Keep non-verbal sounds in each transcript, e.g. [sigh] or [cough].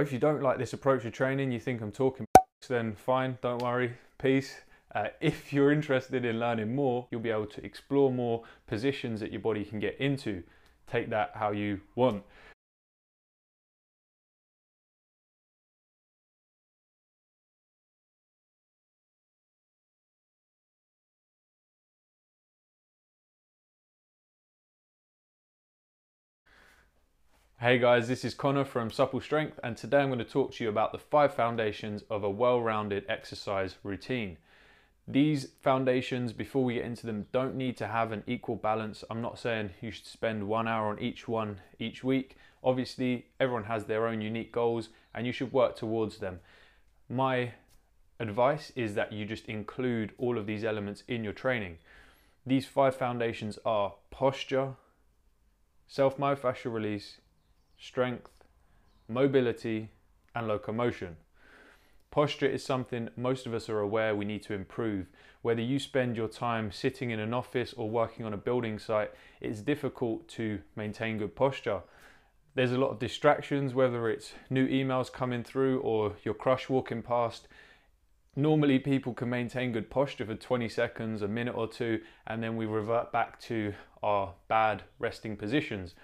if you don't like this approach to training, you think I'm talking, [laughs] then fine, don't worry, peace. Uh, if you're interested in learning more, you'll be able to explore more positions that your body can get into. Take that how you want. Hey guys, this is Connor from Supple Strength, and today I'm going to talk to you about the five foundations of a well rounded exercise routine. These foundations, before we get into them, don't need to have an equal balance. I'm not saying you should spend one hour on each one each week. Obviously, everyone has their own unique goals and you should work towards them. My advice is that you just include all of these elements in your training. These five foundations are posture, self myofascial release, strength, mobility, and locomotion. Posture is something most of us are aware we need to improve. Whether you spend your time sitting in an office or working on a building site, it's difficult to maintain good posture. There's a lot of distractions, whether it's new emails coming through or your crush walking past. Normally, people can maintain good posture for 20 seconds, a minute or two, and then we revert back to our bad resting positions.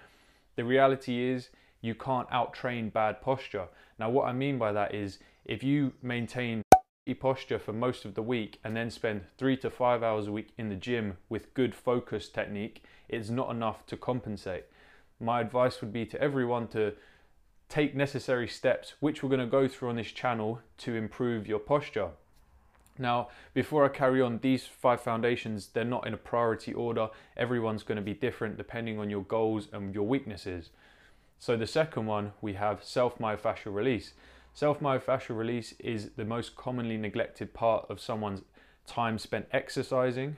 The reality is, you can't out-train bad posture. Now, what I mean by that is if you maintain [laughs] posture for most of the week and then spend three to five hours a week in the gym with good focus technique, it's not enough to compensate. My advice would be to everyone to take necessary steps, which we're going to go through on this channel to improve your posture. Now, before I carry on, these five foundations, they're not in a priority order. Everyone's going to be different depending on your goals and your weaknesses. So the second one, we have self-myofascial release. Self-myofascial release is the most commonly neglected part of someone's time spent exercising.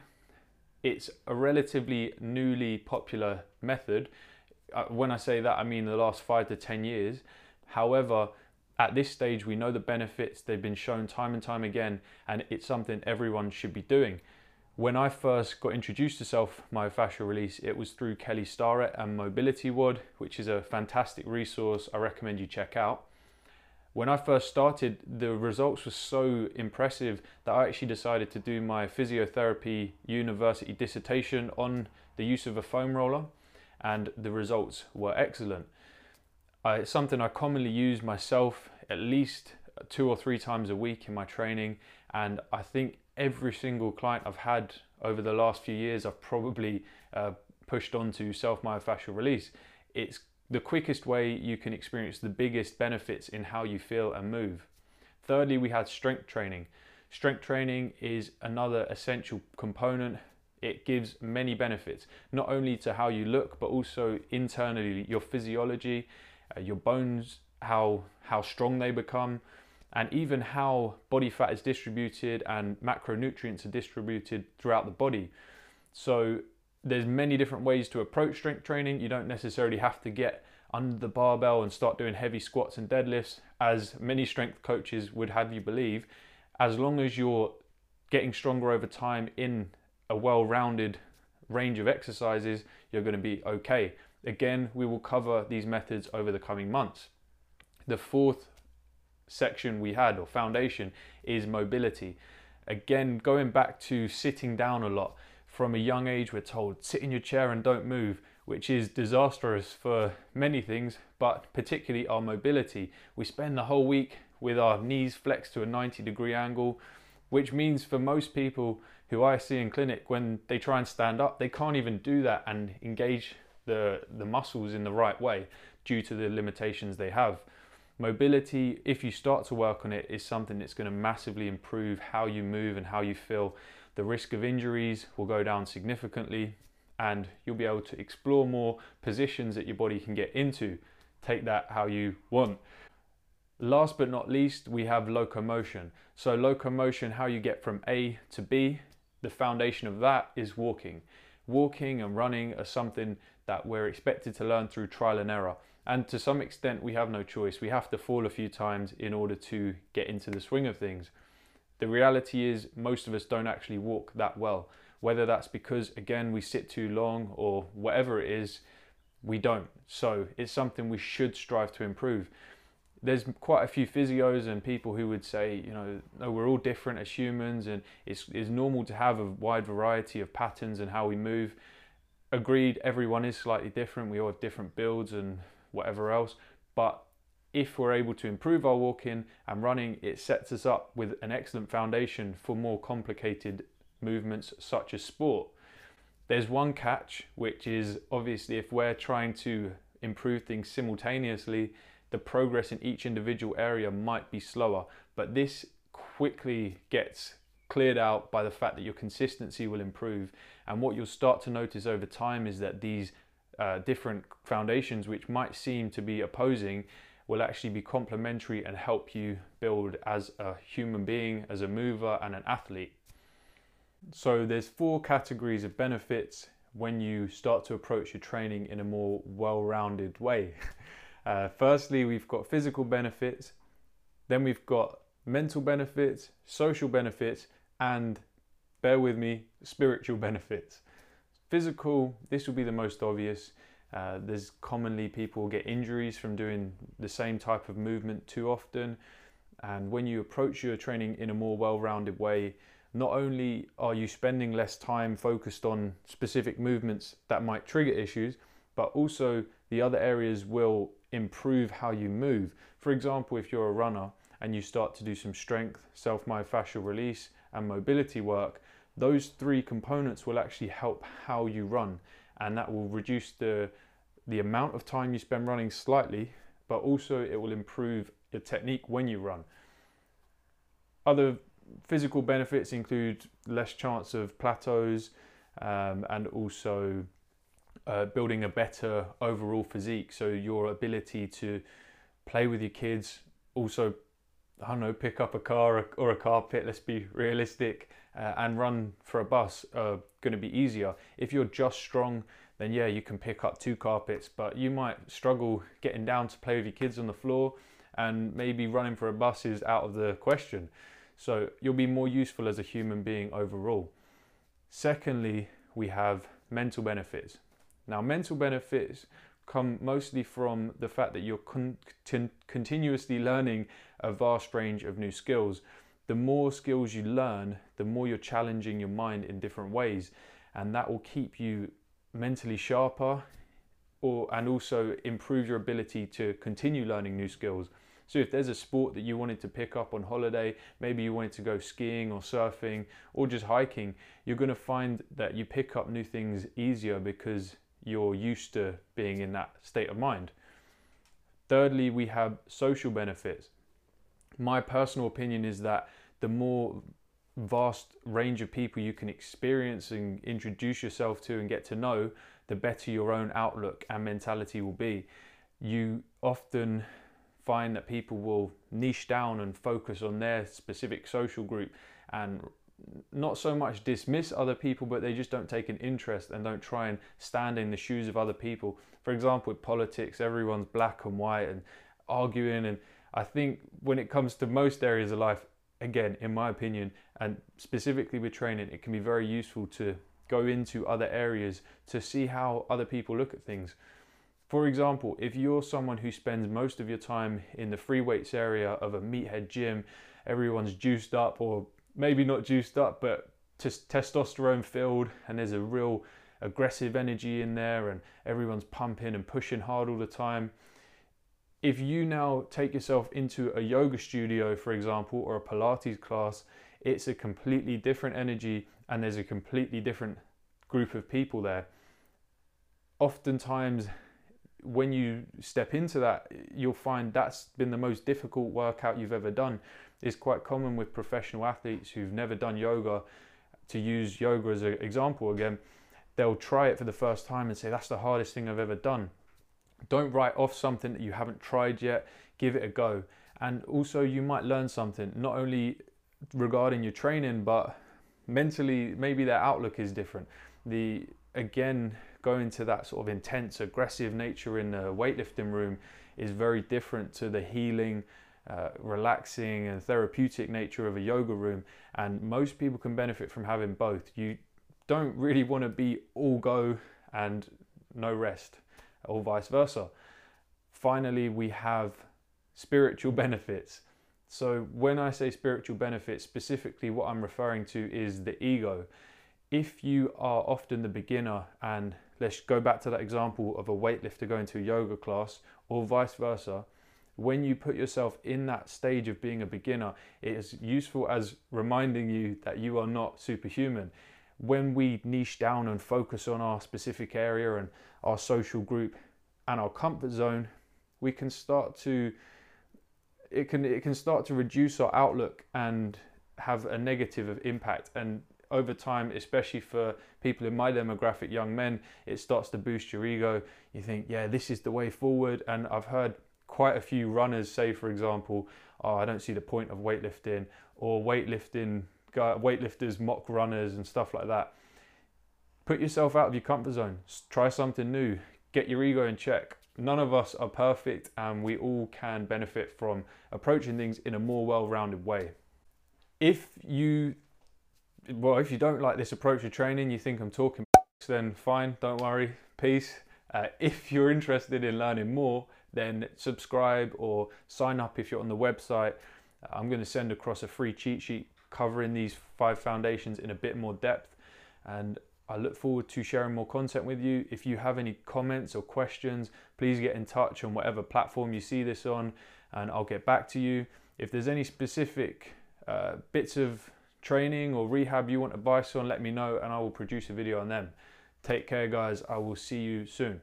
It's a relatively newly popular method. Uh, when I say that, I mean the last five to 10 years. However, at this stage, we know the benefits, they've been shown time and time again, and it's something everyone should be doing. When I first got introduced to self myofascial release, it was through Kelly Starrett and Mobility WOD, which is a fantastic resource I recommend you check out. When I first started, the results were so impressive that I actually decided to do my physiotherapy university dissertation on the use of a foam roller, and the results were excellent. I, it's something I commonly use myself at least two or three times a week in my training, and I think every single client I've had over the last few years, I've probably uh, pushed onto self myofascial release. It's the quickest way you can experience the biggest benefits in how you feel and move. Thirdly, we had strength training. Strength training is another essential component. It gives many benefits, not only to how you look, but also internally, your physiology, uh, your bones, how, how strong they become, and even how body fat is distributed and macronutrients are distributed throughout the body. So there's many different ways to approach strength training. You don't necessarily have to get under the barbell and start doing heavy squats and deadlifts as many strength coaches would have you believe. As long as you're getting stronger over time in a well-rounded range of exercises, you're going to be okay. Again, we will cover these methods over the coming months. The fourth section we had or foundation is mobility. Again, going back to sitting down a lot. From a young age, we're told sit in your chair and don't move, which is disastrous for many things, but particularly our mobility. We spend the whole week with our knees flexed to a 90 degree angle, which means for most people who I see in clinic, when they try and stand up, they can't even do that and engage the, the muscles in the right way due to the limitations they have. Mobility, if you start to work on it, is something that's going to massively improve how you move and how you feel. The risk of injuries will go down significantly and you'll be able to explore more positions that your body can get into. Take that how you want. Last but not least, we have locomotion. So locomotion, how you get from A to B, the foundation of that is walking. Walking and running are something that we're expected to learn through trial and error. And to some extent, we have no choice. We have to fall a few times in order to get into the swing of things. The reality is, most of us don't actually walk that well. Whether that's because, again, we sit too long or whatever it is, we don't. So it's something we should strive to improve. There's quite a few physios and people who would say, you know, no, we're all different as humans and it's, it's normal to have a wide variety of patterns and how we move. Agreed, everyone is slightly different. We all have different builds and whatever else. But if we're able to improve our walking and running, it sets us up with an excellent foundation for more complicated movements such as sport. There's one catch, which is obviously if we're trying to improve things simultaneously, the progress in each individual area might be slower, but this quickly gets cleared out by the fact that your consistency will improve. And what you'll start to notice over time is that these uh, different foundations, which might seem to be opposing, will actually be complementary and help you build as a human being, as a mover, and an athlete. So, there's four categories of benefits when you start to approach your training in a more well rounded way. [laughs] Uh, firstly, we've got physical benefits, then we've got mental benefits, social benefits, and bear with me, spiritual [laughs] benefits. Physical, this will be the most obvious. Uh, there's commonly people get injuries from doing the same type of movement too often. And when you approach your training in a more well rounded way, not only are you spending less time focused on specific movements that might trigger issues, but also the other areas will improve how you move. For example, if you're a runner and you start to do some strength, self myofascial release, and mobility work, those three components will actually help how you run, and that will reduce the the amount of time you spend running slightly, but also it will improve your technique when you run. Other physical benefits include less chance of plateaus um, and also uh, building a better overall physique. So your ability to play with your kids, also, I don't know, pick up a car or a carpet. Let's be realistic, uh, and run for a bus are going to be easier. If you're just strong, then yeah, you can pick up two carpets, but you might struggle getting down to play with your kids on the floor, and maybe running for a bus is out of the question. So you'll be more useful as a human being overall. Secondly, we have mental benefits. Now, mental benefits come mostly from the fact that you're con- continuously learning a vast range of new skills. The more skills you learn, the more you're challenging your mind in different ways, and that will keep you mentally sharper or and also improve your ability to continue learning new skills. So if there's a sport that you wanted to pick up on holiday, maybe you wanted to go skiing or surfing or just hiking, you're going to find that you pick up new things easier because you're used to being in that state of mind. Thirdly, we have social benefits. My personal opinion is that the more vast range of people you can experience and introduce yourself to and get to know, the better your own outlook and mentality will be. You often find that people will niche down and focus on their specific social group and not so much dismiss other people, but they just don't take an interest and don't try and stand in the shoes of other people. For example, with politics, everyone's black and white and arguing. And I think when it comes to most areas of life, again, in my opinion, and specifically with training, it can be very useful to go into other areas to see how other people look at things. For example, if you're someone who spends most of your time in the free weights area of a meathead gym, everyone's juiced up or maybe not juiced up, but just testosterone filled, and there's a real aggressive energy in there, and everyone's pumping and pushing hard all the time. If you now take yourself into a yoga studio, for example, or a Pilates class, it's a completely different energy and there's a completely different group of people there. Oftentimes, when you step into that, you'll find that's been the most difficult workout you've ever done is quite common with professional athletes who've never done yoga. To use yoga as an example again, they'll try it for the first time and say, That's the hardest thing I've ever done. Don't write off something that you haven't tried yet, give it a go. And also, you might learn something, not only regarding your training, but mentally, maybe their outlook is different. The again, going to that sort of intense, aggressive nature in the weightlifting room is very different to the healing uh, relaxing and therapeutic nature of a yoga room, and most people can benefit from having both. You don't really want to be all go and no rest, or vice versa. Finally, we have spiritual [laughs] benefits. So, when I say spiritual benefits, specifically what I'm referring to is the ego. If you are often the beginner, and let's go back to that example of a weightlifter going to a yoga class, or vice versa, when you put yourself in that stage of being a beginner, it is useful as reminding you that you are not superhuman. When we niche down and focus on our specific area and our social group and our comfort zone, we can start to it can it can start to reduce our outlook and have a negative impact and over time especially for people in my demographic young men it starts to boost your ego. You think yeah this is the way forward. And i've heard quite a few runners say for example oh i don't see the point of weightlifting or weightlifting weightlifters mock runners and stuff like that. Put yourself out of your comfort zone. Try something new. Get your ego in check. None of us are perfect and we all can benefit from approaching things in a more well-rounded way. If you well, if you don't like this approach to training, you think I'm talking [laughs] then fine, don't worry, peace. Uh, if you're interested in learning more, then subscribe or sign up if you're on the website. I'm going to send across a free cheat sheet covering these five foundations in a bit more depth. And I look forward to sharing more content with you. If you have any comments or questions, please get in touch on whatever platform you see this on, and I'll get back to you. If there's any specific uh, bits of training or rehab you want advice on, let me know and I will produce a video on them. Take care, guys. I will see you soon.